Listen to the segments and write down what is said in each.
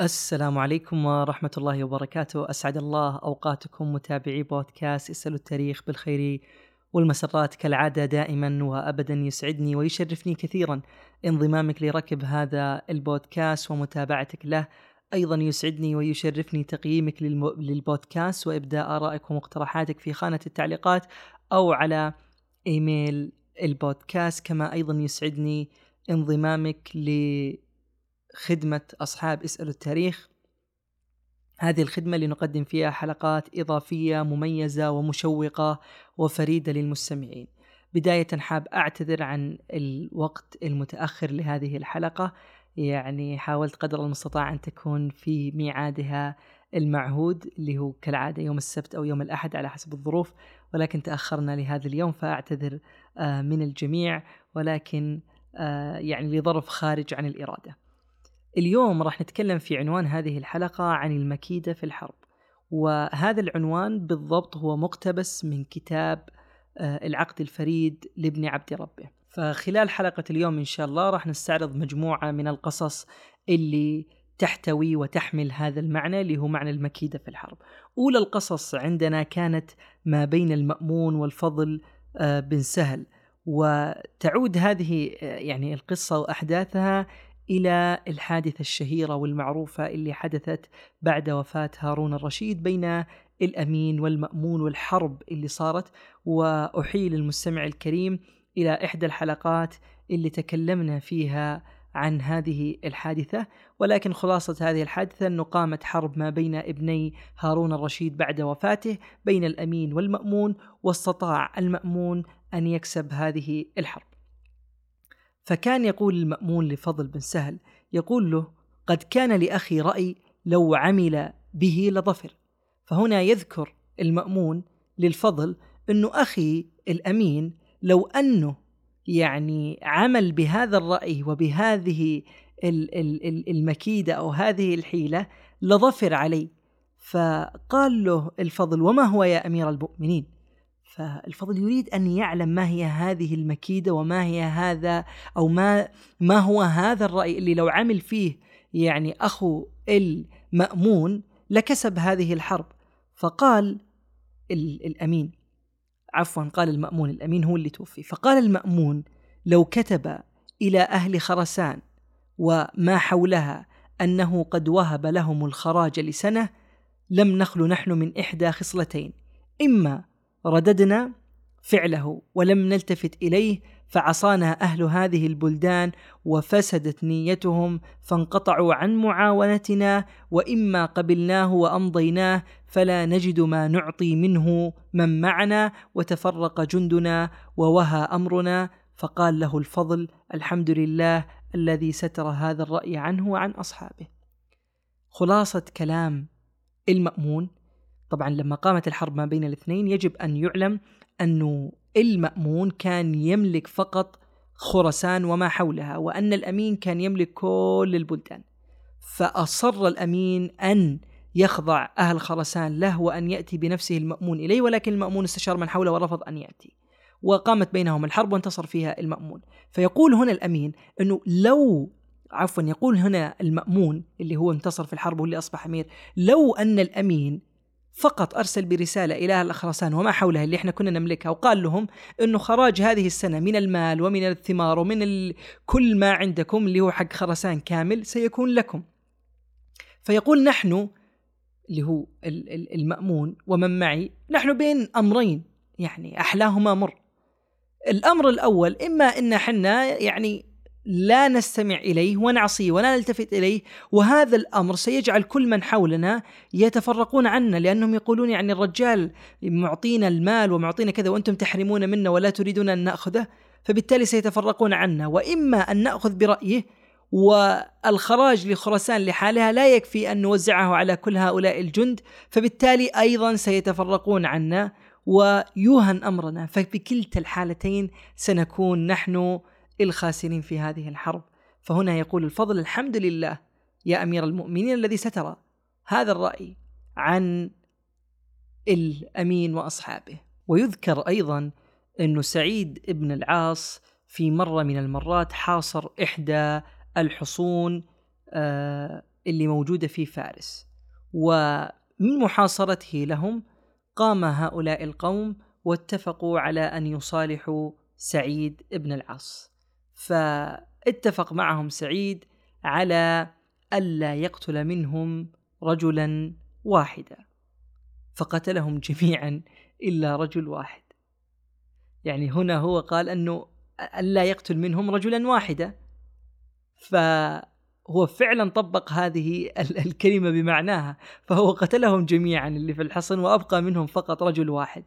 السلام عليكم ورحمة الله وبركاته. أسعد الله أوقاتكم متابعي بودكاست اسألوا التاريخ بالخير والمسرات كالعادة دائما وأبدا يسعدني ويشرفني كثيرا انضمامك لركب هذا البودكاست ومتابعتك له. أيضا يسعدني ويشرفني تقييمك للبودكاست وإبداء آرائك ومقترحاتك في خانة التعليقات أو على إيميل البودكاست. كما أيضا يسعدني انضمامك لخدمة أصحاب اسألوا التاريخ. هذه الخدمة اللي نقدم فيها حلقات إضافية مميزة ومشوقة وفريدة للمستمعين. بداية حاب أعتذر عن الوقت المتأخر لهذه الحلقة. يعني حاولت قدر المستطاع أن تكون في ميعادها المعهود اللي هو كالعادة يوم السبت أو يوم الأحد على حسب الظروف. ولكن تأخرنا لهذا اليوم فأعتذر آه، من الجميع. ولكن آه، يعني لظرف خارج عن الإرادة. اليوم راح نتكلم في عنوان هذه الحلقة عن المكيدة في الحرب. وهذا العنوان بالضبط هو مقتبس من كتاب آه، العقد الفريد لابن عبد ربه. فخلال حلقة اليوم إن شاء الله راح نستعرض مجموعة من القصص اللي تحتوي وتحمل هذا المعنى اللي هو معنى المكيدة في الحرب. أولى القصص عندنا كانت ما بين المأمون والفضل آه، بن سهل. وتعود هذه آه، يعني القصة وأحداثها إلى الحادثة الشهيرة والمعروفة اللي حدثت بعد وفاة هارون الرشيد بين الأمين والمأمون والحرب اللي صارت. وأحيل المستمع الكريم إلى إحدى الحلقات اللي تكلمنا فيها عن هذه الحادثة. ولكن خلاصة هذه الحادثة أنه قامت حرب ما بين ابني هارون الرشيد بعد وفاته بين الأمين والمأمون واستطاع المأمون أن يكسب هذه الحرب. فكان يقول المأمون لفضل بن سهل يقول له قد كان لأخي رأي لو عمل به لظفر. فهنا يذكر المأمون للفضل أنه أخي الأمين لو أنه يعني عمل بهذا الرأي وبهذه المكيدة أو هذه الحيلة لظفر علي فقال له الفضل وما هو يا أمير المؤمنين؟ فالفضل يريد أن يعلم ما هي هذه المكيدة وما هي هذا أو ما ما هو هذا الرأي اللي لو عمل فيه يعني أخو المأمون لكسب هذه الحرب. فقال الأمين عفوا قال المأمون الأمين هو اللي توفي. فقال المأمون لو كتب إلى أهل خرسان وما حولها أنه قد وهب لهم الخراج لسنة لم نخل نحن من إحدى خصلتين. إما رددنا فعله ولم نلتفت إليه فعصانا أهل هذه البلدان وفسدت نيتهم فانقطعوا عن معاونتنا وإما قبلناه وأمضيناه فلا نجد ما نعطي منه من معنا وتفرق جندنا ووهى أمرنا فقال له الفضل الحمد لله الذي ستر هذا الرأي عنه وعن أصحابه. خلاصة كلام المأمون طبعا لما قامت الحرب ما بين الاثنين يجب أن يعلم أنه المأمون كان يملك فقط خرسان وما حولها وأن الأمين كان يملك كل البلدان. فأصر الأمين أن يخضع أهل خرسان له وأن يأتي بنفسه المأمون إليه ولكن المأمون استشار من حوله ورفض أن يأتي. وقامت بينهم الحرب وانتصر فيها المأمون. فيقول هنا الأمين أنه لو عفوا يقول هنا المأمون اللي هو انتصر في الحرب واللي أصبح أمير لو أن الأمين فقط أرسل برسالة إلى أهل وما حولها اللي إحنا كنا نملكها وقال لهم أنه خراج هذه السنة من المال ومن الثمار ومن ال... كل ما عندكم اللي هو حق خرسان كامل سيكون لكم. فيقول نحن اللي هو المأمون ومن معي نحن بين أمرين يعني أحلاهما مر. الأمر الأول إما أن حنا يعني لا نستمع إليه ونعصيه ولا نلتفت إليه وهذا الأمر سيجعل كل من حولنا يتفرقون عنا لأنهم يقولون يعني الرجال معطينا المال ومعطينا كذا وأنتم تحرمون منا ولا تريدون أن نأخذه فبالتالي سيتفرقون عنا. وإما أن نأخذ برأيه والخراج لخراسان لحالها لا يكفي أن نوزعه على كل هؤلاء الجند فبالتالي أيضا سيتفرقون عنا ويوهن أمرنا. فبكلتا الحالتين سنكون نحن الخاسرين في هذه الحرب. فهنا يقول الفضل الحمد لله يا أمير المؤمنين الذي ستر هذا الرأي عن الأمين وأصحابه. ويذكر أيضا انه سعيد ابن العاص في مرة من المرات حاصر إحدى الحصون آه، اللي موجودة في فارس. ومن محاصرته لهم قام هؤلاء القوم واتفقوا على أن يصالحوا سعيد ابن العاص. فاتفق معهم سعيد على ألا يقتل منهم رجلا واحدا فقتلهم جميعا إلا رجل واحد. يعني هنا هو قال أنه ألا يقتل منهم رجلا واحدا فهو فعلا طبق هذه الكلمة بمعناها فهو قتلهم جميعا اللي في الحصن وأبقى منهم فقط رجل واحد.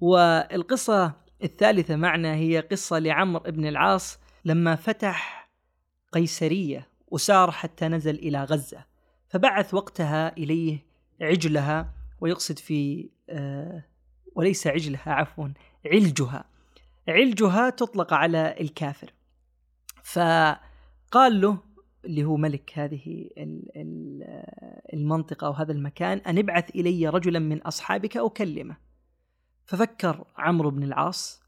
والقصة الثالثة معنا هي قصة لعمر بن العاص لما فتح قيسرية وسار حتى نزل إلى غزة فبعث وقتها إليه عجلها ويقصد في آه وليس عجلها عفوا علجها. علجها تطلق على الكافر. فقال له اللي هو ملك هذه المنطقة أو هذا المكان أن ابعث إلي رجلا من أصحابك أكلمه. ففكر عمرو بن العاص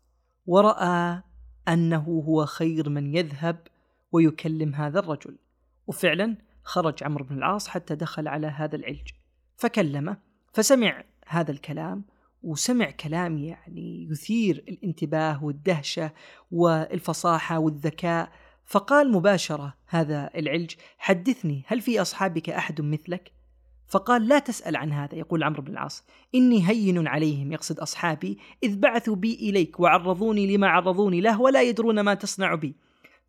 ورأى أنه هو خير من يذهب ويكلم هذا الرجل. وفعلا خرج عمرو بن العاص حتى دخل على هذا العلج. فكلمه فسمع هذا الكلام وسمع كلام يعني يثير الانتباه والدهشة والفصاحة والذكاء. فقال مباشرة هذا العلج حدثني هل في أصحابك أحد مثلك؟ فقال لا تسأل عن هذا يقول عمرو بن العاص. إني هين عليهم يقصد أصحابي إذ بعثوا بي إليك وعرضوني لما عرضوني له ولا يدرون ما تصنع بي.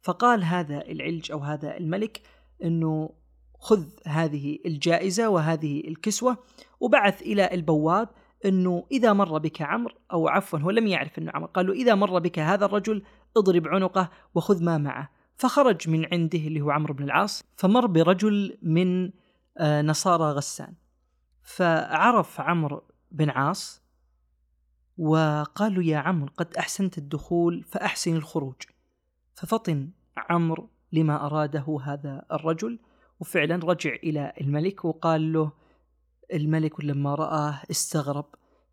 فقال هذا العلج أو هذا الملك أنه خذ هذه الجائزة وهذه الكسوة وبعث إلى البواب أنه إذا مر بك عمرو أو عفوا هو لم يعرف أنه عمرو. قال له إذا مر بك هذا الرجل اضرب عنقه وخذ ما معه. فخرج من عنده اللي هو عمرو بن العاص فمر برجل من نصارى غسان. فعرف عمرو بن عاص وقال له يا عمرو قد أحسنت الدخول فأحسن الخروج. ففطن عمرو لما أراده هذا الرجل وفعلا رجع إلى الملك وقال له الملك لما رآه استغرب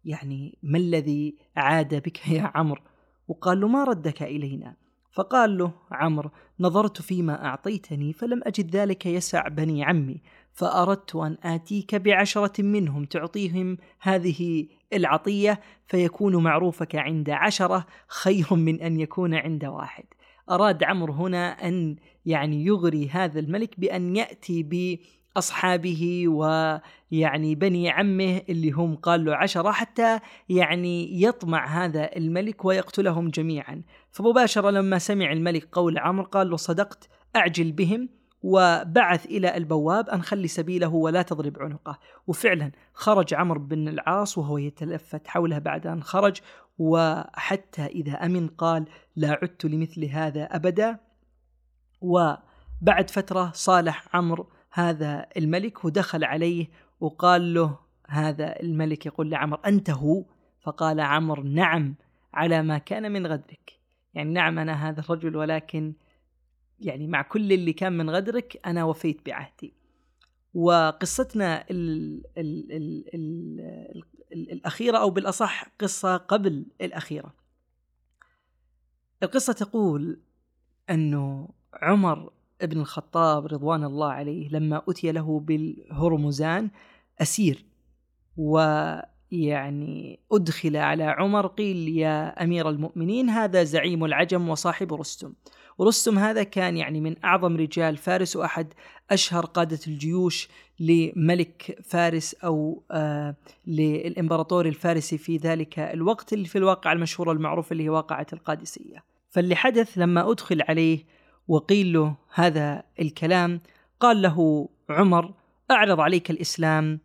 يعني ما الذي عاد بك يا عمرو؟ وقال له ما ردك إلينا؟ فقال له عمرو نظرت فيما أعطيتني فلم أجد ذلك يسع بني عمي. فأردت أن آتيك بعشرة منهم تعطيهم هذه العطية فيكون معروفك عند عشرة خير من أن يكون عند واحد. أراد عمرو هنا أن يعني يغري هذا الملك بأن يأتي بأصحابه ويعني بني عمه اللي هم قال له عشرة حتى يعني يطمع هذا الملك ويقتلهم جميعا. فمباشرة لما سمع الملك قول عمرو قال له صدقت أعجل بهم. وبعث إلى البواب أن خلي سبيله ولا تضرب عنقه. وفعلا خرج عمرو بن العاص وهو يتلفت حوله بعد أن خرج وحتى إذا أمن قال لا عدت لمثل هذا أبدا. وبعد فترة صالح عمرو هذا الملك ودخل عليه وقال له هذا الملك يقول لعمر أنت هو؟ فقال عمرو نعم على ما كان من غدرك. يعني نعم أنا هذا الرجل ولكن يعني مع كل اللي كان من غدرك أنا وفيت بعهدي. وقصتنا ال ال ال ال ال الأخيرة أو بالأصح قصة قبل الأخيرة. القصة تقول أنه عمر ابن الخطاب رضوان الله عليه لما أتي له بالهرمزان أسير. ويعني أدخل على عمر قيل يا أمير المؤمنين هذا زعيم العجم وصاحب رستم. ورستم هذا كان يعني من أعظم رجال فارس وأحد أشهر قادة الجيوش لملك فارس أو آه للإمبراطور الفارسي في ذلك الوقت اللي في الواقعة المشهورة المعروفة اللي هي واقعة القادسية. فاللي حدث لما أدخل عليه وقيل له هذا الكلام قال له عمر أعرض عليك الإسلام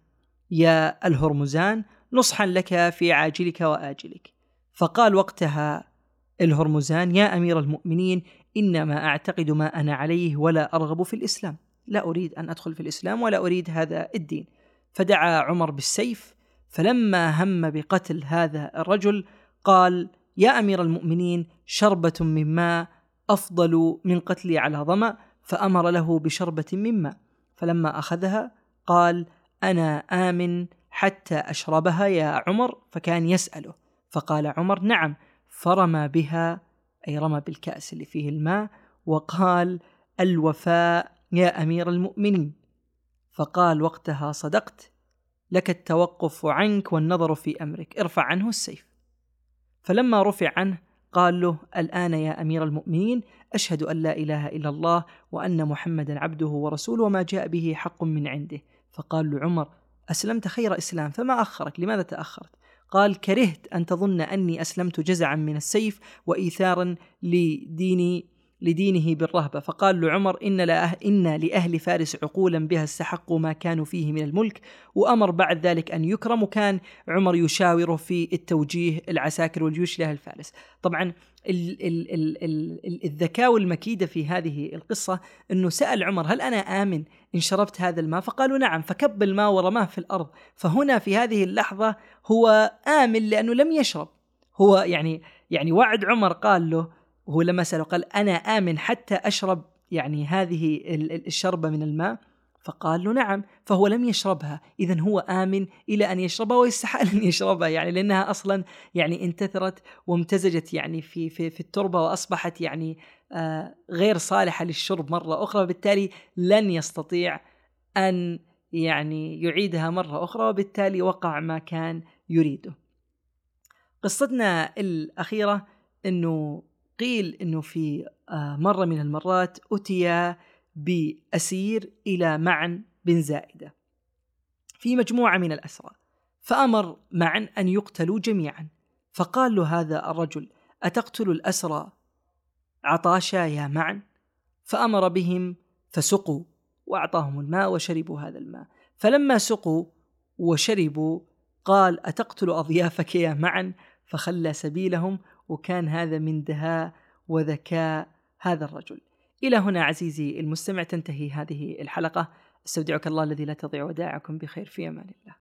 يا الهرمزان نصحا لك في عاجلك وآجلك. فقال وقتها الهرمزان يا أمير المؤمنين إنما أعتقد ما أنا عليه ولا أرغب في الإسلام. لا أريد أن أدخل في الإسلام ولا أريد هذا الدين. فدعا عمر بالسيف فلما هم بقتل هذا الرجل قال يا أمير المؤمنين شربة من ماء أفضل من قتلي على ظمأ فأمر له بشربة من ماء. فلما أخذها قال أنا آمن حتى أشربها يا عمر. فكان يسأله فقال عمر نعم. فرمى بها أي رمى بالكأس اللي فيه الماء وقال الوفاء يا أمير المؤمنين. فقال وقتها صدقت لك التوقف عنك والنظر في أمرك ارفع عنه السيف. فلما رفع عنه قال له الآن يا أمير المؤمنين أشهد أن لا إله إلا الله وأن محمدا عبده ورسوله وما جاء به حق من عنده. فقال له عمر أسلمت خير إسلام فما أخرك لماذا تأخرت؟ قال كرهت أن تظن أني أسلمت جزعا من السيف وايثارا لديني لدينه بالرهبة. فقال له عمر إن, لأه إن لأهل فارس عقولا بها استحقوا ما كانوا فيه من الملك وأمر بعد ذلك أن يكرم. وكان عمر يشاوره في التوجيه العساكر والجيوش لأهل فارس. طبعا ال ال في هذه القصة أنه سأل عمر هل أنا آمن إن شربت هذا الماء؟ فقالوا نعم فكب الماء ورماه في الأرض. فهنا في هذه اللحظة هو آمن لأنه لم يشرب. هو يعني يعني وعد عمر قال له وهو لما سأله قال أنا آمن حتى أشرب يعني هذه الشربة من الماء؟ فقال له نعم فهو لم يشربها. إذا هو آمن إلى أن يشربها ويستحال أن يشربها يعني لأنها أصلا يعني انتثرت وامتزجت يعني في في في التربة وأصبحت يعني آه غير صالحة للشرب مرة أخرى وبالتالي لن يستطيع أن يعني يعيدها مرة أخرى وبالتالي وقع ما كان يريده. قصتنا الأخيرة أنه قيل إنه في آه، مرة من المرات اتي بأسير إلى معن بن زائدة في مجموعة من الأسرى فأمر معن أن يقتلوا جميعا فقال له هذا الرجل أتقتل الأسرى عطاشا يا معن؟ فأمر بهم فسقوا وأعطاهم الماء وشربوا هذا الماء. فلما سقوا وشربوا قال أتقتل أضيافك يا معن؟ فخلى سبيلهم وكان هذا من دهاء وذكاء هذا الرجل. إلى هنا عزيزي المستمع تنتهي هذه الحلقة. أستودعك الله الذي لا تضيع ودائعكم بخير. في أمان الله.